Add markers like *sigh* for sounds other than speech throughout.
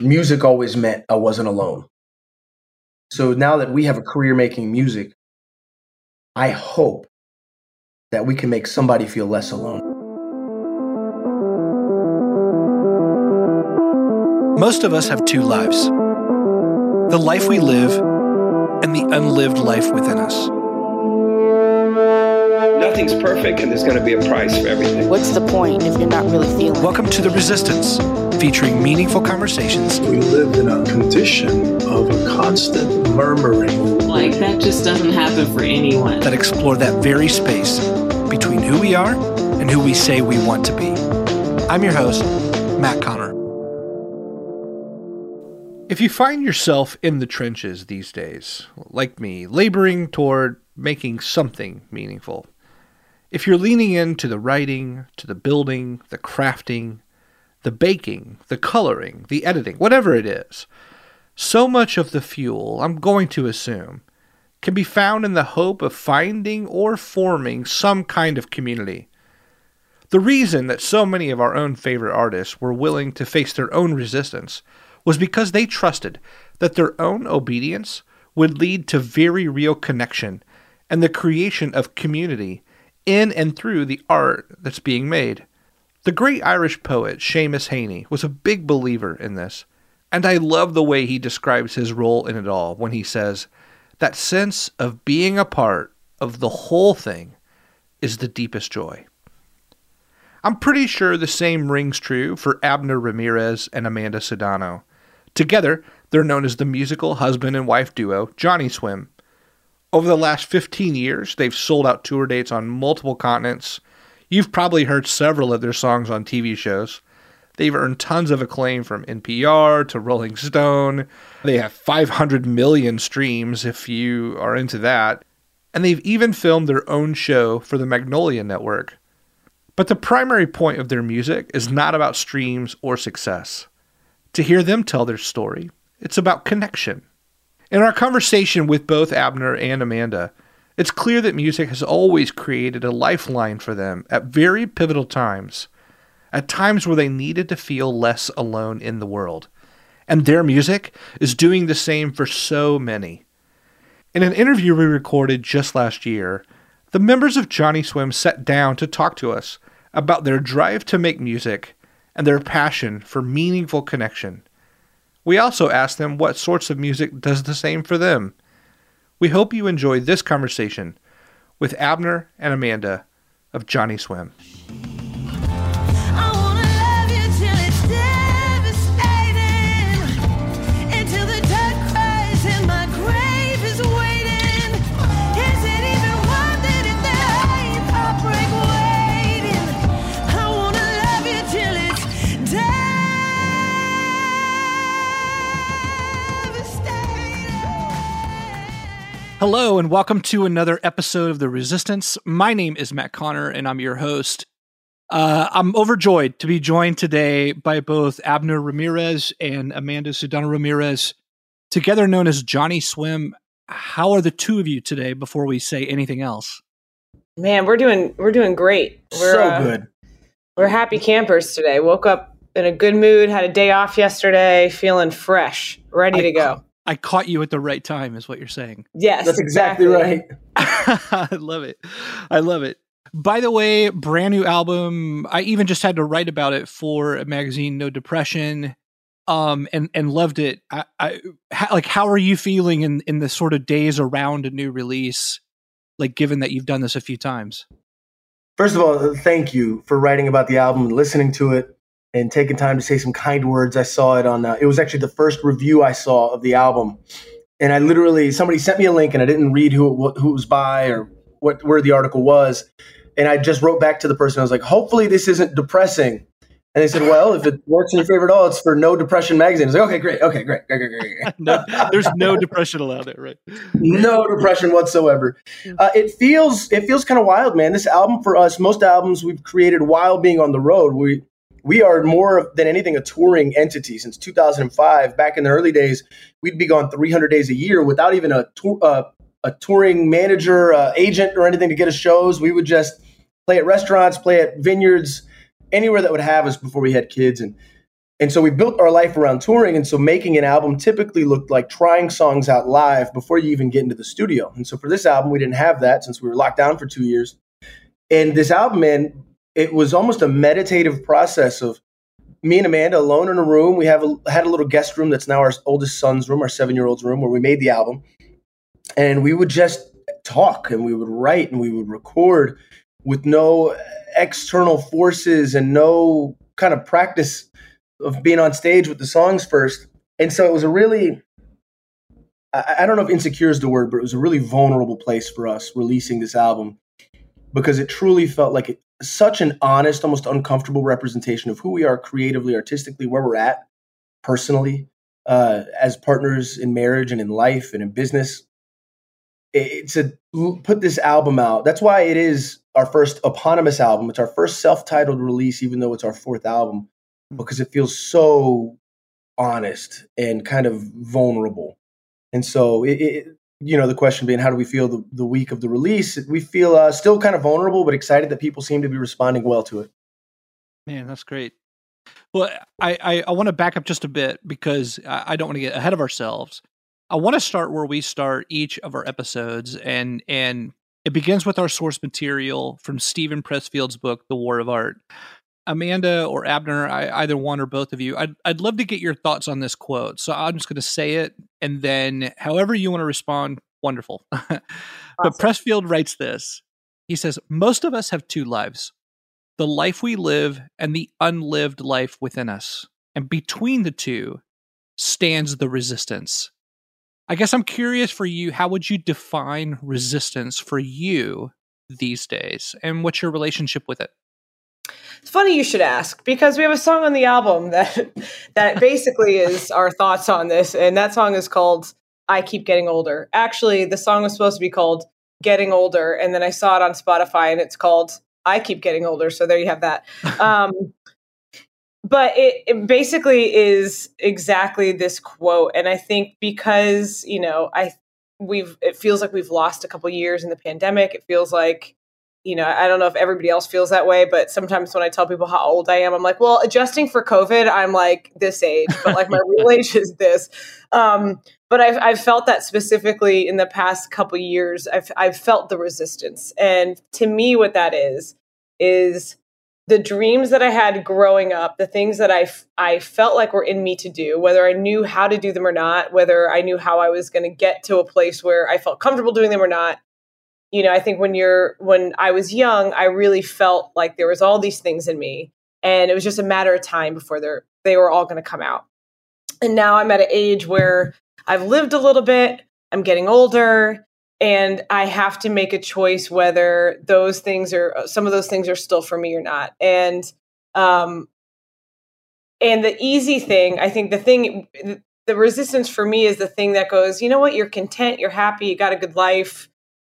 music always meant I wasn't alone. So now that we have a career making music, I hope that we can make somebody feel less alone. Most of us have two lives the life we live and the unlived life within us. Nothing's perfect, and there's going to be a price for everything. What's the point if you're not really feeling? Welcome to The Resistance, featuring meaningful conversations. We live in a condition of a constant murmuring. Like, that just doesn't happen for anyone. That explore that very space between who we are and who we say we want to be. I'm your host, Matt Conner. If you find yourself in the trenches these days, like me, laboring toward making something meaningful, if you're leaning into the writing, to the building, the crafting, the baking, the coloring, the editing, whatever it is, so much of the fuel, I'm going to assume, can be found in the hope of finding or forming some kind of community. The reason that so many of our own favorite artists were willing to face their own resistance was because they trusted that their own obedience would lead to very real connection and the creation of community in and through the art that's being made. The great Irish poet Seamus Heaney was a big believer in this, and I love the way he describes his role in it all when he says, That sense of being a part of the whole thing is the deepest joy. I'm pretty sure the same rings true for Abner Ramirez and Amanda Sudano. Together, they're known as the musical husband and wife duo Johnnyswim. Over the last 15 years, they've sold out tour dates on multiple continents. You've probably heard several of their songs on TV shows. They've earned tons of acclaim from NPR to Rolling Stone. They have 500 million streams if you are into that. And they've even filmed their own show for the Magnolia Network. But the primary point of their music is not about streams or success. To hear them tell their story, it's about connection. In our conversation with both Abner and Amanda, it's clear that music has always created a lifeline for them at very pivotal times, at times where they needed to feel less alone in the world. And their music is doing the same for so many. In an interview we recorded just last year, the members of Johnnyswim sat down to talk to us about their drive to make music and their passion for meaningful connection. We also asked them what sorts of music does the same for them. We hope you enjoy this conversation with Abner and Amanda of Johnnyswim. Hello, and welcome to another episode of The Resistance. My name is Matt Conner, and I'm your host. Uh, I'm overjoyed to be joined today by both Abner Ramirez and Amanda Sudano Ramirez, together known as Johnnyswim. How are the two of you today before we say anything else? Man, we're doing we're doing great. We're, so uh, good. We're happy campers today. Woke up in a good mood, had a day off yesterday, feeling fresh, ready I, to go. I caught you at the right time, is what you're saying. Yes, that's exactly, exactly. right. *laughs* I love it. I love it. By the way, brand new album. I even just had to write about it for a magazine, No Depression, um, and and loved it. I, I how, like. How are you feeling in in the sort of days around a new release? Like, given that you've done this a few times. First of all, thank you for writing about the album and listening to it and taking time to say some kind words. I saw it on. Uh, it was actually the first review I saw of the album, and I literally somebody sent me a link, and I didn't read who it, who it was by or what where the article was, and I just wrote back to the person. I was like, "Hopefully, this isn't depressing." And they said, "Well, if it works in your favorite all, it's for No Depression magazine." I was like, "Okay, great, okay, great, great, great, great." great. *laughs* no, there's no depression allowed there, right? no depression whatsoever. Uh, it feels it feels kind of wild, man. This album for us, most albums we've created while being on the road. We we are more than anything a touring entity since 2005 back in the early days we'd be gone 300 days a year without even a tour uh, a touring manager uh, agent or anything to get us shows we would just play at restaurants play at vineyards anywhere that would have us before we had kids and And so we built our life around touring. And so making an album typically looked like trying songs out live before you even get into the studio. And so for this album, we didn't have that since we were locked down for two years. And this album, man, it was almost a meditative process of me and Amanda alone in a room. We have a, had a little guest room that's now our oldest son's room, our seven year old's room, where we made the album. And we would just talk and we would write and we would record with no external forces and no kind of practice of being on stage with the songs first. And so it was a really, I, don't know if insecure is the word, but it was a really vulnerable place for us releasing this album because it truly felt like it, such an honest, almost uncomfortable representation of who we are creatively, artistically, where we're at personally, uh, as partners in marriage and in life and in business. It's a put this album out. That's why it is our first eponymous album. It's our first self-titled release, even though it's our fourth album, hmm. because it feels so honest and kind of vulnerable. And so it, it, you know, the question being, how do we feel the, the week of the release? We feel uh, still kind of vulnerable, but excited that people seem to be responding well to it. Man, that's great. Well, I, I, I want to back up just a bit because I, I don't want to get ahead of ourselves. I want to start where we start each of our episodes, and and it begins with our source material from Steven Pressfield's book, The War of Art. Amanda or Abner, I, either one or both of you, I'd, I'd love to get your thoughts on this quote. So I'm just going to say it, and then however you want to respond, wonderful. *laughs* awesome. But Pressfield writes this He says, Most of us have two lives the life we live and the unlived life within us. And between the two stands the resistance. I guess I'm curious for you, how would you define resistance for you these days? And what's your relationship with it? It's funny you should ask because we have a song on the album that *laughs* that basically is our thoughts on this, and that song is called "I Keep Getting Older." Actually, the song was supposed to be called "Getting Older," and then I saw it on Spotify, and it's called "I Keep Getting Older." So there you have that. *laughs* Um, but it, it basically is exactly this quote, and I think because you know I we've it feels like we've lost a couple years in the pandemic. It feels like you know, I don't know if everybody else feels that way, but sometimes when I tell people how old I am, I'm like, well, adjusting for COVID, I'm like this age, but like my real *laughs* age is this. Um, but I've, I've felt that specifically in the past couple years. I've, I've felt the resistance. And to me, what that is, is the dreams that I had growing up, the things that I, I felt like were in me to do, whether I knew how to do them or not, whether I knew how I was going to get to a place where I felt comfortable doing them or not, you know, I think when you're when I was young, I really felt like there was all these things in me, and it was just a matter of time before they they were all going to come out. And now I'm at an age where I've lived a little bit. I'm getting older, and I have to make a choice whether those things are some of those things are still for me or not. And um, and the easy thing, I think, the thing, the resistance for me is the thing that goes, you know what, you're content, you're happy, you got a good life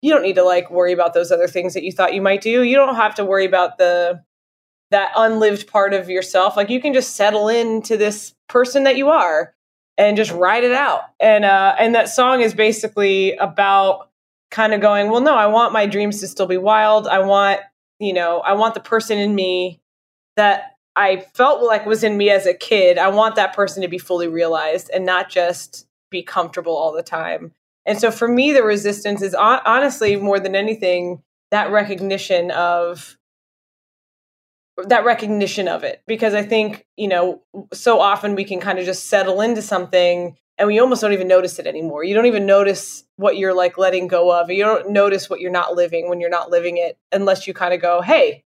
you don't need to like worry about those other things that you thought you might do. You don't have to worry about the that unlived part of yourself. Like you can just settle into this person that you are and just ride it out. And uh and that song is basically about kind of going, well no, I want my dreams to still be wild. I want, you know, I want the person in me that I felt like was in me as a kid. I want that person to be fully realized and not just be comfortable all the time. And so for me, the resistance is honestly more than anything that recognition of that recognition of it. Because i think you know so often we can kind of just settle into something and we almost don't even notice it anymore. You don't even notice what you're like letting go of. You don't notice what you're not living when you're not living it unless you kind of go hey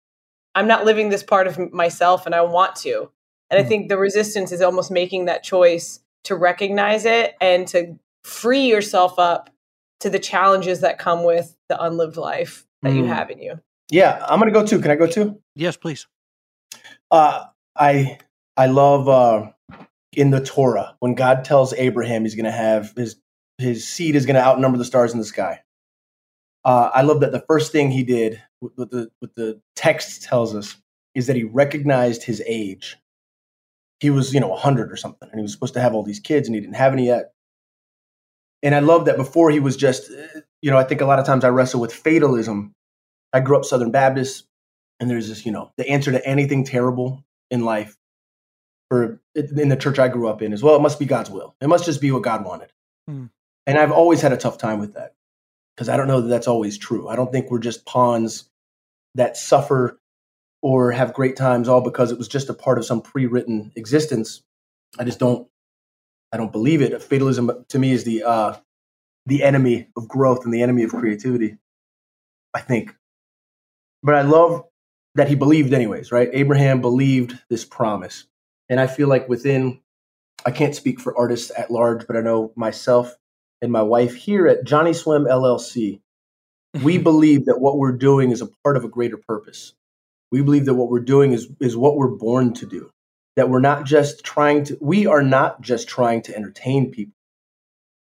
i'm not living this part of myself and i want to. And i hmm. think the resistance is almost making that choice to recognize it and to free yourself up to the challenges that come with the unlived life that mm. you have in you. Yeah, I'm gonna go too. Can I go too? Yes, please. Uh, I I love uh, in the Torah when God tells Abraham he's gonna have his his seed is gonna outnumber the stars in the sky. Uh, I love that the first thing he did, what the what the text tells us, is that he recognized his age. He was, you know, hundred or something, and he was supposed to have all these kids, and he didn't have any yet and I love that before he was just, you know, I think a lot of times I wrestle with fatalism. I grew up Southern Baptist, and there's this, you know, the answer to anything terrible in life for in the church I grew up in as well. It must be God's will. It must just be what God wanted. Hmm. And I've always had a tough time with that because I don't know that that's always true. I don't think we're just pawns that suffer or have great times all because it was just a part of some pre-written existence. I just don't. I don't believe it. Fatalism to me is the uh, the enemy of growth and the enemy of creativity. I think, but I love that he believed anyways. Right? Abraham believed this promise, and I feel like within. I can't speak for artists at large, but I know myself and my wife here at Johnnyswim LLC. *laughs* We believe that what we're doing is a part of a greater purpose. We believe that what we're doing is, is what we're born to do. That we're not just trying to, we are not just trying to entertain people.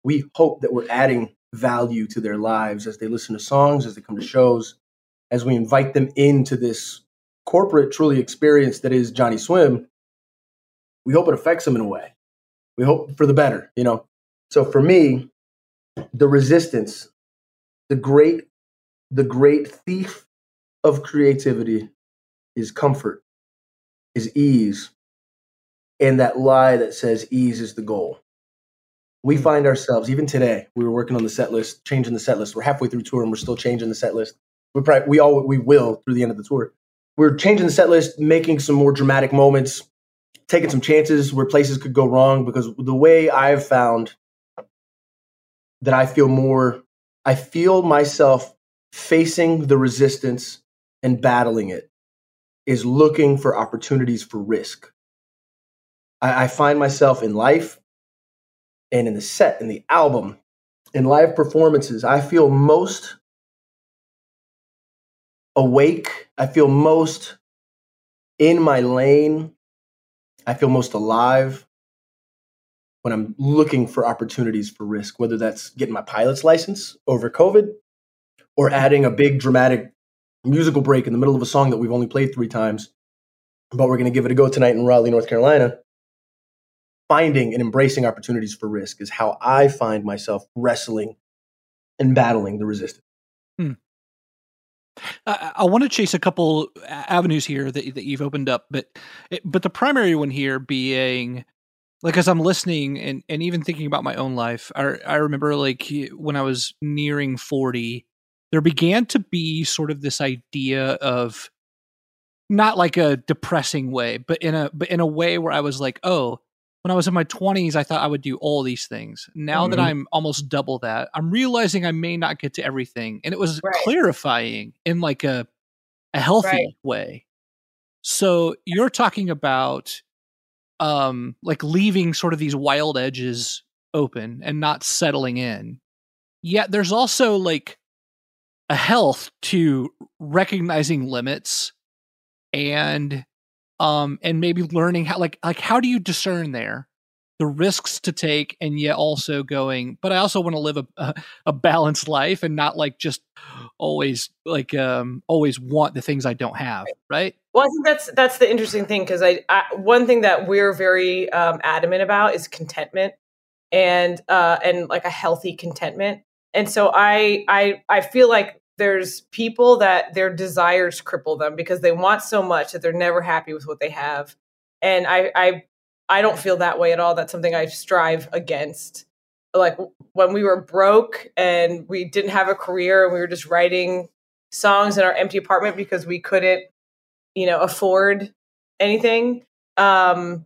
We hope that we're adding value to their lives as they listen to songs, as they come to shows, as we invite them into this corporate, truly experience that is Johnnyswim. We hope it affects them in a way. We hope for the better, you know. So for me, the resistance, the great, the great thief of creativity is comfort, is ease, and that lie that says ease is the goal. We hmm. find ourselves, even today, we were working on the set list, changing the set list. We're halfway through tour and we're still changing the set list. We probably, we all we will through the end of the tour. We're changing the set list, making some more dramatic moments, taking some chances where places could go wrong because the way I've found that I feel more, I feel myself facing the resistance and battling it is looking for opportunities for risk. I, I find myself in life and in the set, in the album, in live performances, I feel most awake. I feel most in my lane. I feel most alive when I'm looking for opportunities for risk, whether that's getting my pilot's license over COVID or adding a big dramatic musical break in the middle of a song that we've only played three times, but we're going to give it a go tonight in Raleigh, North Carolina. Finding and embracing opportunities for risk is how I find myself wrestling and battling the resistance. Hmm. I, I want to chase a couple avenues here that that you've opened up, but but the primary one here being like as I'm listening and and even thinking about my own life, I I remember like when I was nearing 40, there began to be sort of this idea of not like a depressing way, but in a but in a way where I was like, oh, when I was in my 20s, I thought I would do all these things. Now mm-hmm. that I'm almost double that, I'm realizing I may not get to everything. And it was right. clarifying in like a a healthy right. way. So you're talking about um like leaving sort of these wild edges open and not settling in. Yet there's also like a health to recognizing limits and um and maybe learning how like like how do you discern there the risks to take and yet also going but i also want to live a, a, a balanced life and not like just always like um always want the things i don't have right. well i think that's that's the interesting thing because I, I, one thing that we're very um adamant about is contentment and uh and like a healthy contentment. And so i i i feel like there's people that their desires cripple them because they want so much that they're never happy with what they have. And i i i don't feel that way at all. That's something i strive against. Like when we were broke and we didn't have a career and we were just writing songs in our empty apartment because we couldn't you know afford anything um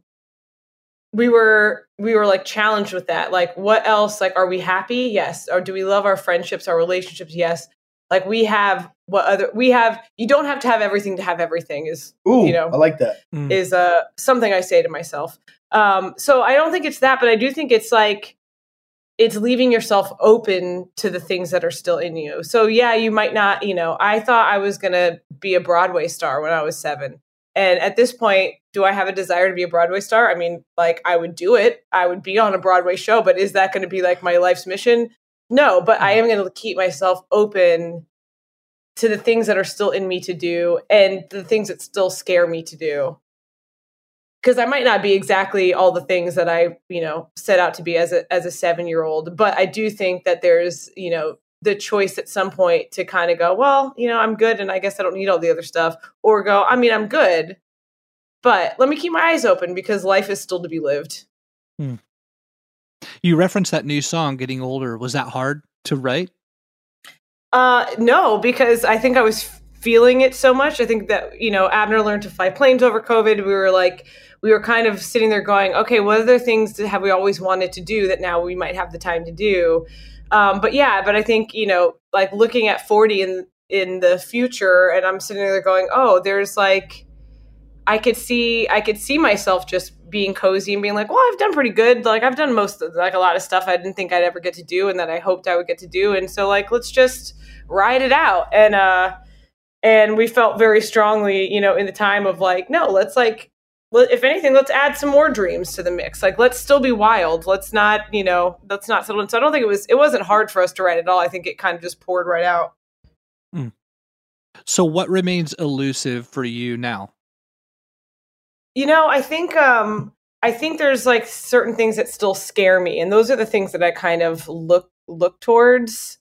we were we were like challenged with that. Like what else? Like are we happy? Yes. Or do we love our friendships our relationships? Yes like we have what other we have you don't have to have everything to have everything is Ooh, you know I like that. Mm. Is uh something I say to myself. Um so I don't think it's that, but I do think it's like it's leaving yourself open to the things that are still in you. So yeah, you might not, you know, I thought I was going to be a Broadway star when I was 7. And at this point, do I have a desire to be a Broadway star? I mean, like I would do it. I would be on a Broadway show, but is that going to be like my life's mission? No, but I am going to keep myself open to the things that are still in me to do and the things that still scare me to do. Because I might not be exactly all the things that I, you know, set out to be as a as a seven year old, but I do think that there's, you know, the choice at some point to kind of go, well, you know, I'm good, and I guess I don't need all the other stuff, or go, I mean, I'm good, but let me keep my eyes open because life is still to be lived. Hmm. You referenced that new song, "Getting Older." Was that hard to write? Uh, no, because I think I was feeling it so much. I think that you know Abner learned to fly planes over COVID. We were like, we were kind of sitting there going, okay, what other things have we always wanted to do that now we might have the time to do? Um, but yeah, but I think you know, like looking at forty in in the future, and I'm sitting there going, oh, there's like, I could see, I could see myself just being cozy and being like, well, I've done pretty good. Like I've done most of like a lot of stuff I didn't think I'd ever get to do and that I hoped I would get to do. And so like let's just ride it out. And uh and we felt very strongly, you know, in the time of like, no, let's like if anything, let's add some more dreams to the mix. Like let's still be wild. Let's not, you know, let's not settle in. So I don't think it was it wasn't hard for us to write at all. I think it kind of just poured right out. So, what remains elusive for you now? You know, I think um I think there's like certain things that still scare me and those are the things that I kind of look look towards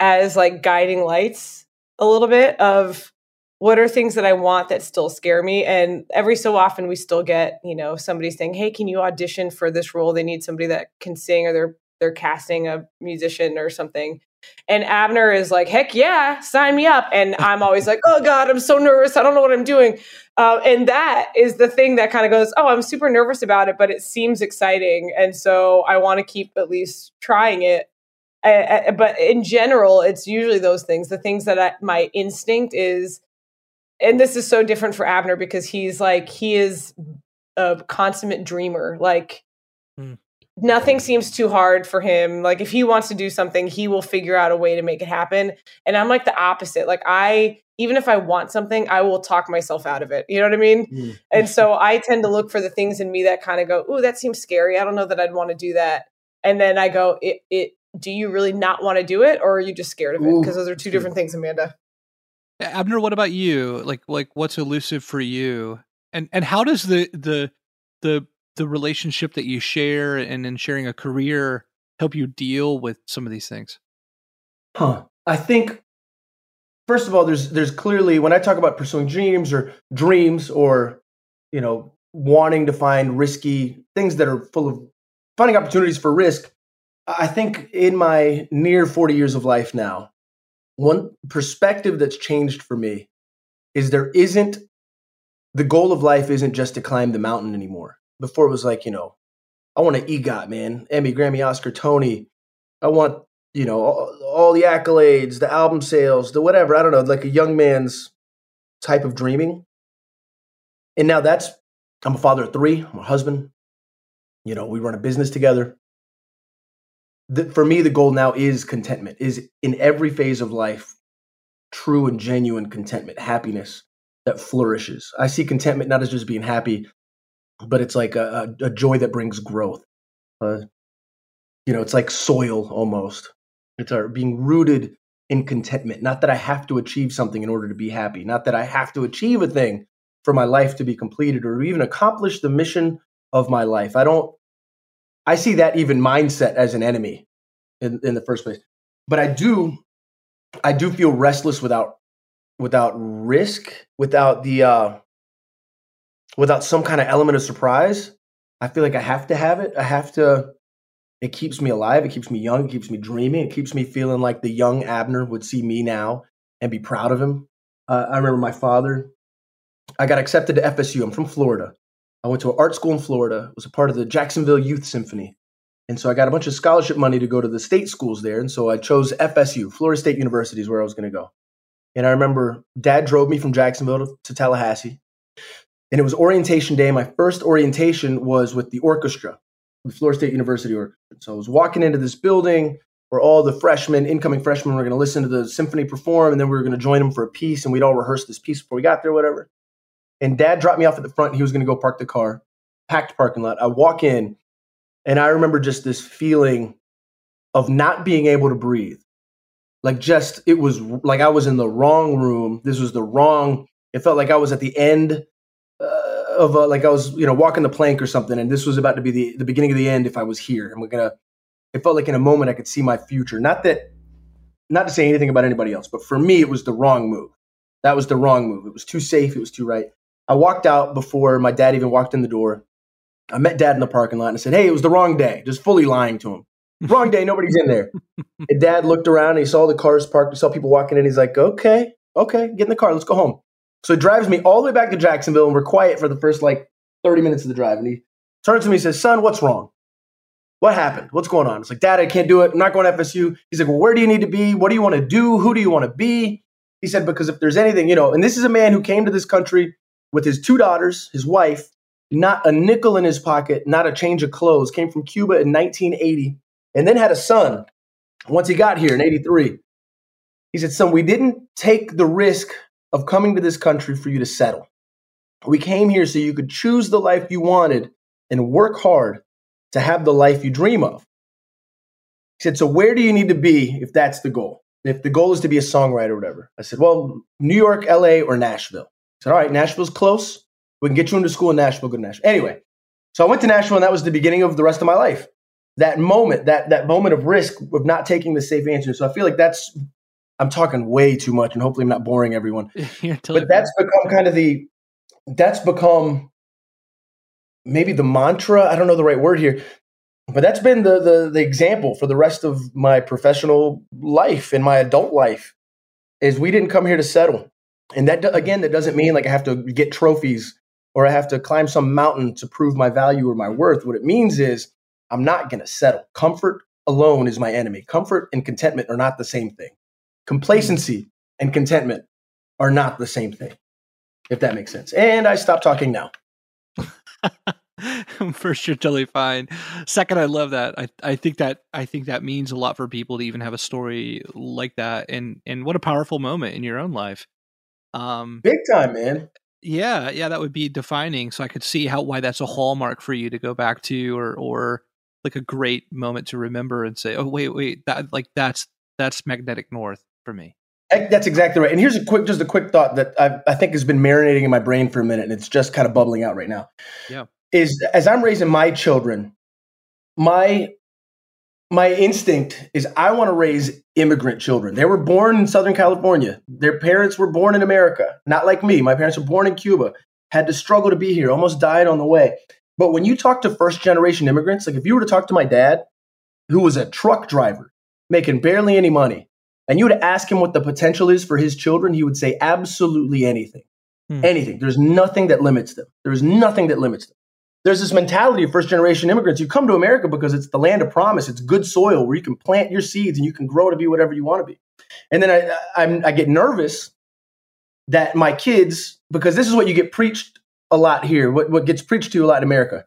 as like guiding lights a little bit of what are things that I want that still scare me and every so often we still get, you know, somebody saying, "Hey, can you audition for this role? They need somebody that can sing or they're they're casting a musician or something." And Abner is like, heck yeah, sign me up. And I'm always like, oh God, I'm so nervous. I don't know what I'm doing. Uh, and that is the thing that kind of goes, oh, I'm super nervous about it, but it seems exciting. And so I want to keep at least trying it. Uh, but in general, it's usually those things. The things that I, my instinct is, and this is so different for Abner because he's like, he is a consummate dreamer. Like, Hmm. Nothing seems too hard for him. Like if he wants to do something, he will figure out a way to make it happen. And I'm like the opposite. Like I even if I want something, I will talk myself out of it. You know what I mean? Mm. And so I tend to look for the things in me that kind of go, "Ooh, that seems scary. I don't know that I'd want to do that." And then I go, "It it do you really not want to do it or are you just scared of it?" Because those are two different things, Amanda. Abner, what about you? Like, like what's elusive for you? And and how does the the the the relationship that you share and in sharing a career help you deal with some of these things? Huh. I think first of all, there's there's clearly when I talk about pursuing dreams or dreams or you know wanting to find risky things that are full of finding opportunities for risk. I think in my near 40 years of life now, one perspective that's changed for me is there isn't the goal of life isn't just to climb the mountain anymore. Before it was like, you know, I want an EGOT, man, Emmy, Grammy, Oscar, Tony. I want you know all, all the accolades the album sales the whatever i don't know like a young man's type of dreaming. And now that's i'm a father of three i'm a husband. You know we run a business together. The, for me the goal now is contentment is in every phase of life true and genuine contentment happiness that flourishes. I see contentment not as just being happy but it's like a, a, joy that brings growth uh, you know it's like soil almost it's our being rooted in contentment. Not that I have to achieve something in order to be happy. Not that I have to achieve a thing for my life to be completed or even accomplish the mission of my life. I don't, I see that even mindset as an enemy in, in the first place. But I do, I do feel restless without, without risk, without the, uh, without some kind of element of surprise. I feel like I have to have it. I have to, it keeps me alive. It keeps me young. It keeps me dreaming. It keeps me feeling like the young Abner would see me now and be proud of him. Uh, I remember my father. I got accepted to FSU. I'm from Florida. I went to an art school in Florida. It was a part of the Jacksonville Youth Symphony, and so I got a bunch of scholarship money to go to the state schools there. And so I chose FSU, Florida State University, is where I was going to go. And I remember Dad drove me from Jacksonville to, to Tallahassee, and it was orientation day. My first orientation was with the orchestra the Florida State University Orchestra. So I was walking into this building where all the freshmen, incoming freshmen, were going to listen to the symphony perform, and then we were going to join them for a piece, and we'd all rehearse this piece before we got there, whatever. And Dad dropped me off at the front. He was going to go park the car, packed parking lot. I walk in, and I remember just this feeling of not being able to breathe. Like just it was like I was in the wrong room. This was the wrong. It felt like I was at the end of a, like I was, you know, walking the plank or something, and this was about to be the the beginning of the end if I was here. And we're gonna. It felt like in a moment I could see my future. Not that, not to say anything about anybody else, but for me it was the wrong move. That was the wrong move. It was too safe. It was too right. I walked out before my dad even walked in the door. I met dad in the parking lot and I said, Hey, it was the wrong day. Just fully lying to him. *laughs* Wrong day, nobody's in there. and dad looked around and he saw the cars parked. He saw people walking in. He's like, Okay, okay, get in the car. Let's go home. So he drives me all the way back to Jacksonville and we're quiet for the first like 30 minutes of the drive. And he turns to me and says, Son, what's wrong? What happened? What's going on? It's like, Dad, I can't do it. I'm not going to FSU. He's like, Well, where do you need to be? What do you want to do? Who do you want to be? He said, Because if there's anything, you know, and this is a man who came to this country with his two daughters, his wife, not a nickel in his pocket, not a change of clothes, came from Cuba in 1980, and then had a son once he got here in 83. He said, Son, we didn't take the risk of coming to this country for you to settle. We came here so you could choose the life you wanted and work hard to have the life you dream of. He said, So where do you need to be if that's the goal? If the goal is to be a songwriter or whatever. I said, Well, New York, LA, or Nashville. I said, All right, Nashville's close. We can get you into school in Nashville, go to Nashville. Anyway, so I went to Nashville, and that was the beginning of the rest of my life. That moment, that that moment of risk of not taking the safe answer. So I feel like that's I'm talking way too much, and hopefully I'm not boring everyone. *laughs* but that's become kind of the that's become maybe the mantra. I don't know the right word here, but that's been the the, the example for the rest of my professional life and my adult life. Is we didn't come here to settle, and that again, that doesn't mean like I have to get trophies or I have to climb some mountain to prove my value or my worth. What it means is I'm not going to settle. Comfort alone is my enemy. Comfort and contentment are not the same thing. Complacency and contentment are not the same thing, if that makes sense. And I stop talking now. *laughs* First, you're totally fine. Second, I love that. I, I think that I think that means a lot for people to even have a story like that, and and what a powerful moment in your own life. Um, Big time, man. Yeah, yeah, that would be defining. So I could see how why that's a hallmark for you to go back to, or or like a great moment to remember and say, oh wait, wait, that like that's that's magnetic north for me. Eh, that's exactly right. And here's a quick, just a quick thought that I, I think has been marinating in my brain for a minute, and it's just kind of bubbling out right now. Yeah, is as I'm raising my children, my my instinct is I want to raise immigrant children. They were born in Southern California. Their parents were born in America, not like me. My parents were born in Cuba, had to struggle to be here, almost died on the way. But when you talk to first generation immigrants, like if you were to talk to my dad, who was a truck driver, making barely any money, and you would ask him what the potential is for his children, he would say absolutely anything. Hmm. Anything. There's nothing that limits them. There's nothing that limits them there's this mentality of first generation immigrants. You come to America because it's the land of promise. It's good soil where you can plant your seeds and you can grow to be whatever you want to be. And then I, I, I get nervous that my kids, because this is what you get preached a lot here, what, what gets preached to you a lot in America.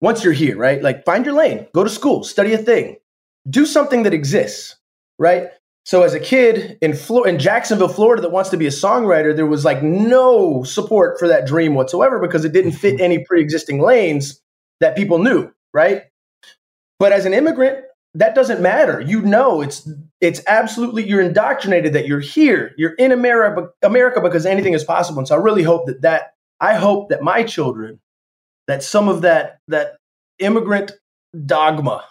Once you're here, right? Like find your lane, go to school, study a thing, do something that exists, right? So as a kid in Flo- in Jacksonville, Florida, that wants to be a songwriter, there was like no support for that dream whatsoever because it didn't fit *laughs* any pre-existing lanes that people knew, right? But as an immigrant, that doesn't matter. You know, it's it's absolutely you're indoctrinated that you're here, you're in America, America because anything is possible. And so I really hope that that I hope that my children, that some of that that immigrant dogma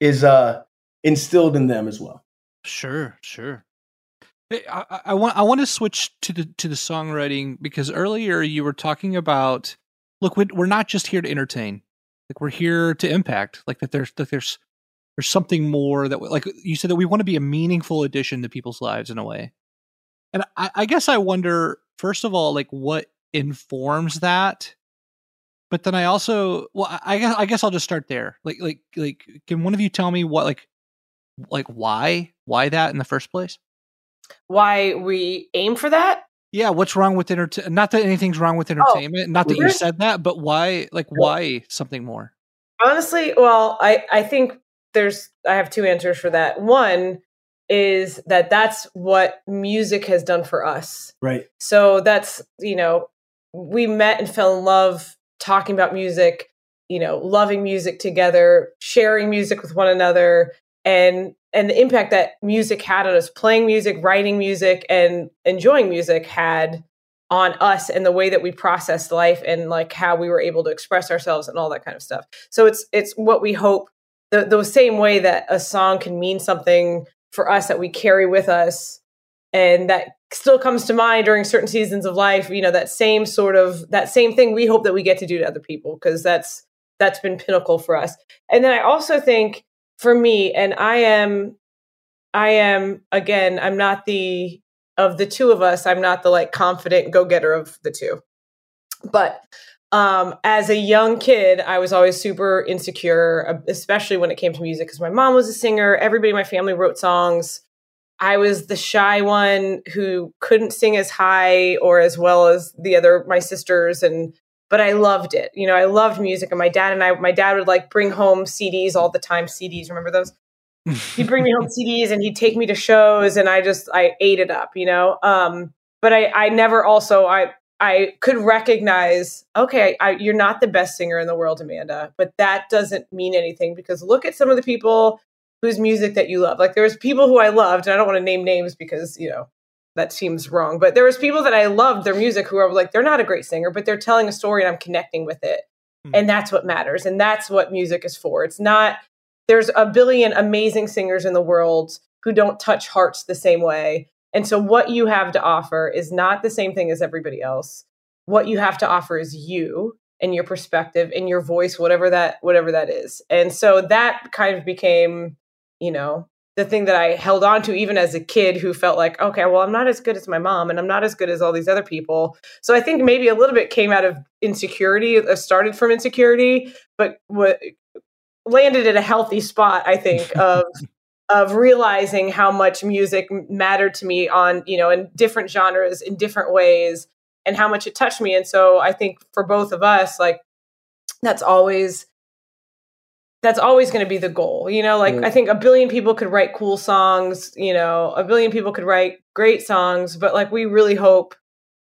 is uh instilled in them as well. Sure, sure. I, I, want I want to switch to the to the songwriting because earlier you were talking about look we're not just here to entertain. Like we're here to impact like that there's that there's there's something more that like you said that we want to be a meaningful addition to people's lives in a way. And I, I guess I wonder first of all like what informs that? But then I also well I guess I guess I'll just start there. Like like like can one of you tell me what like like why why that in the first place? Why we aim for that? Yeah, what's wrong with entertainment? Not that anything's wrong with oh, entertainment. Oh, not that you said that, but why? Like, why something more? Honestly, well, I I think there's I have two answers for that. One is that that's what music has done for us. Right. So that's you know we met and fell in love talking about music. You know, loving music together, sharing music with one another, and and the impact that music had on us playing music writing music and enjoying music had on us and the way that we processed life and like how we were able to express ourselves and all that kind of stuff. So it's it's what we hope the, the same way that a song can mean something for us that we carry with us and that still comes to mind during certain seasons of life you know that same sort of that same thing we hope that we get to do to other people because that's that's been pinnacle for us. And then i also think for me and i am i am again i'm not the of the two of us i'm not the like confident go-getter of the two but um, as a young kid, I was always super insecure, uh, especially when it came to music, because my mom was a singer. Everybody in my family wrote songs. I was the shy one who couldn't sing as high or as well as the other my sisters and but I loved it. You know, I loved music and my dad and I my dad would like bring home CDs all the time. CDs, remember those? *laughs* he'd bring me home CDs and he'd take me to shows and I just I ate it up, you know. Um but I I never also I I could recognize, okay, I, you're not the best singer in the world, Amanda, but that doesn't mean anything because look at some of the people whose music that you love. Like there was people who I loved, and I don't want to name names because you know that seems wrong. But there was people that I loved their music who are like they're not a great singer, but they're telling a story and I'm connecting with it, hmm. and that's what matters. And that's what music is for. It's not there's a billion amazing singers in the world who don't touch hearts the same way. And so what you have to offer is not the same thing as everybody else. What you have to offer is you and your perspective and your voice whatever that whatever that is. And so that kind of became you know, the thing that I held on to even as a kid who felt like, okay, well, I'm not as good as my mom and I'm not as good as all these other people. So I think maybe a little bit came out of insecurity, uh, started from insecurity, but what landed at a healthy spot, I think, *laughs* of of realizing how much music mattered to me on, you know, in different genres, in different ways, and how much it touched me. And so I think for both of us, like that's always that's always going to be the goal. You know, like I mm. think a billion people could write cool songs, you know, a billion people could write great songs, but like we really hope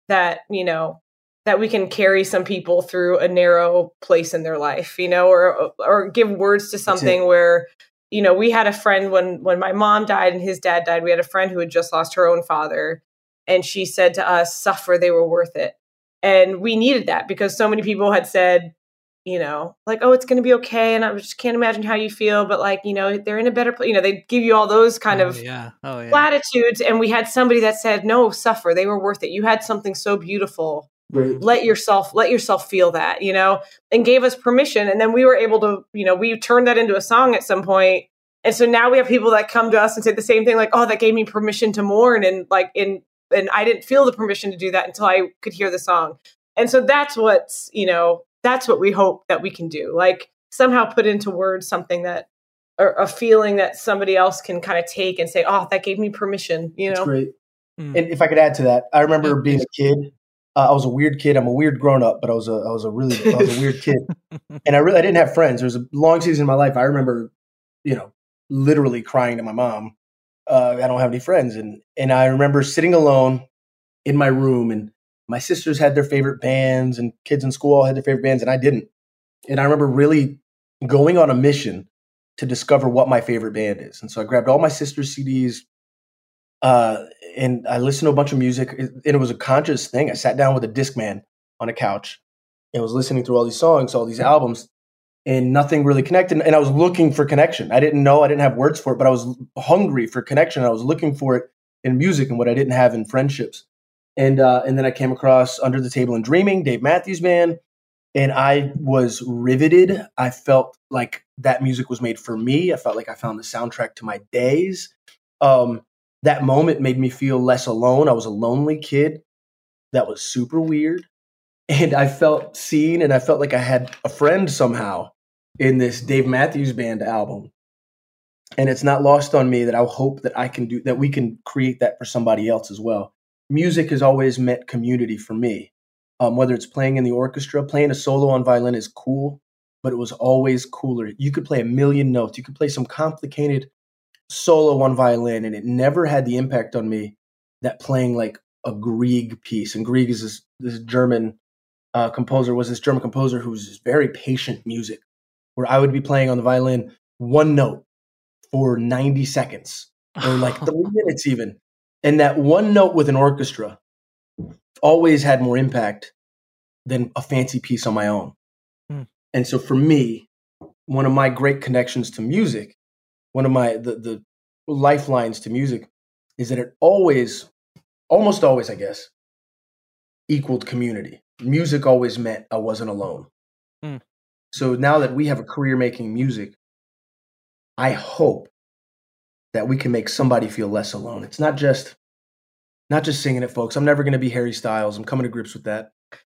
that, you know, that we can carry some people through a narrow place in their life, you know, or uh, or give words to something where you know, we had a friend when when my mom died and his dad died, we had a friend who had just lost her own father and she said to us, "Suffer, they were worth it." And we needed that because so many people had said, you know, like, oh, it's going to be okay. And I just can't imagine how you feel, but like, you know, they're in a better place. You know, they give you all those kind oh, of yeah. Oh, yeah. platitudes. And we had somebody that said, no, suffer. They were worth it. You had something so beautiful. Right. Let yourself, let yourself feel that, you know, and gave us permission. And then we were able to, you know, we turned that into a song at some point. And so now we have people that come to us and say the same thing, like, oh, that gave me permission to mourn. And like, in, and I didn't feel the permission to do that until I could hear the song. And so that's what's, you know, that's what we hope that we can do like somehow put into words something that or a feeling that somebody else can kind of take and say oh that gave me permission you know? That's great. Mm. and if i could add to that i remember yeah, being a kid uh, i was a weird kid i'm a weird grown up but i was a i was a really i was a weird kid. *laughs* And i really i didn't have friends there was a long season in my life i remember you know literally crying to my mom uh, i don't have any friends and and i remember sitting alone in my room and my sisters had their favorite bands and kids in school all had their favorite bands and I didn't. And I remember really going on a mission to discover what my favorite band is. And so I grabbed all my sister's CDs uh, and I listened to a bunch of music. And it was a conscious thing. I sat down with a Discman on a couch and was listening through all these songs, all these albums, and nothing really connected. And I was looking for connection. I didn't know, I didn't have words for it, but I was hungry for connection. I was looking for it in music and what I didn't have in friendships and uh, and then I came across Under the Table and Dreaming, Dave Matthews Band, and I was riveted. I felt like that music was made for me. I felt like I found the soundtrack to my days. Um, that moment made me feel less alone. I was a lonely kid. That was super weird, and I felt seen, and I felt like I had a friend somehow in this Dave Matthews Band album. And it's not lost on me that I hope that I can do that. We can create that for somebody else as well music has always meant community for me. Um, whether it's playing in the orchestra, playing a solo on violin is cool, but it was always cooler. You could play a million notes, you could play some complicated solo on violin, and it never had the impact on me that playing like a Grieg piece. And Grieg is this, this German uh, composer, was this German composer who was very patient music, where I would be playing on the violin one note for 90 seconds or like *laughs* three minutes even and that one note with an orchestra always had more impact than a fancy piece on my own. Hmm. And so for me, one of my great connections to music, one of my the, the lifelines to music is that it always almost always, I guess, equaled community. Music always meant I wasn't alone. Mm. So now that we have a career making music, I hope that we can make somebody feel less alone. It's not just not just singing it, folks. I'm never going to be Harry Styles. I'm coming to grips with that.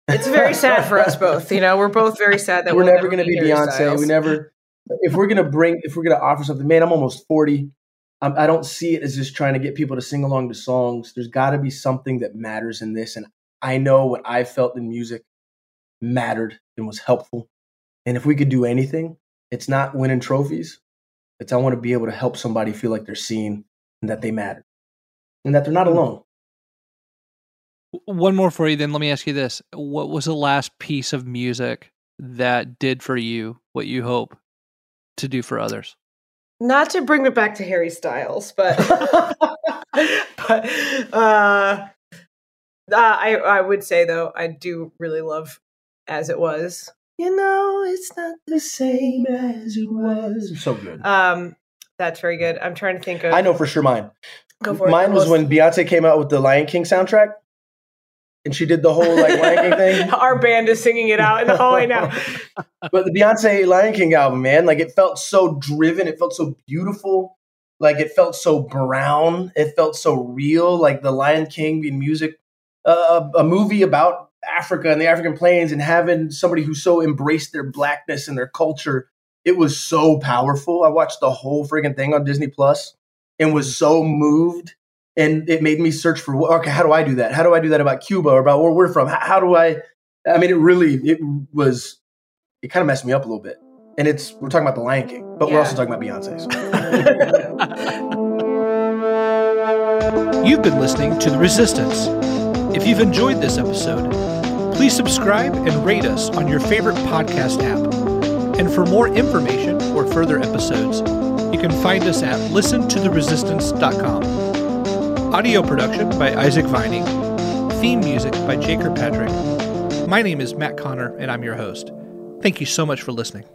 It's very sad for us *laughs* both. You know, we're both very sad that we're we'll never going to be Harry Beyonce. Styles. We never. If we're going to bring, if we're going to offer something, man, I'm almost 40. I'm, I don't see it as just trying to get people to sing along to songs. There's got to be something that matters in this, and I know what I felt in music mattered and was helpful. And if we could do anything, it's not winning trophies. It's I want to be able to help somebody feel like they're seen and that they matter, and that they're not alone. One more for you, then let me ask you this. What was the last piece of music that did for you what you hope to do for others? Not to bring it back to Harry Styles, but *laughs* but uh, uh, I I would say though I do really love as it was. You know, it's not the same as it was. So good. Um, that's very good. I'm trying to think of. I know for sure mine. Go for it. Mine was when Beyonce came out with the Lion King soundtrack, and she did the whole like Lion King thing. *laughs* Our band is singing it out in the hallway now. *laughs* But the Beyonce Lion King album, man, like it felt so driven. It felt so beautiful. Like it felt so brown. It felt so real. Like the Lion King being music, uh, a movie about Africa and the African plains, and having somebody who so embraced their blackness and their culture. It was so powerful. I watched the whole freaking thing on Disney Plus and was so moved. And it made me search for okay, how do I do that? How do I do that about Cuba or about where we're from? How, how do I? I mean, it really it was it kind of messed me up a little bit. And it's we're talking about the Lion King, but we're also talking about Beyonce. so. *laughs* You've been listening to The Resistance. If you've enjoyed this episode, please subscribe and rate us on your favorite podcast app. And for more information or further episodes, you can find us at listentotheresistance.com. Audio production by Isaac Vining. Theme music by Jake Kirkpatrick. My name is Matt Conner, and I'm your host. Thank you so much for listening.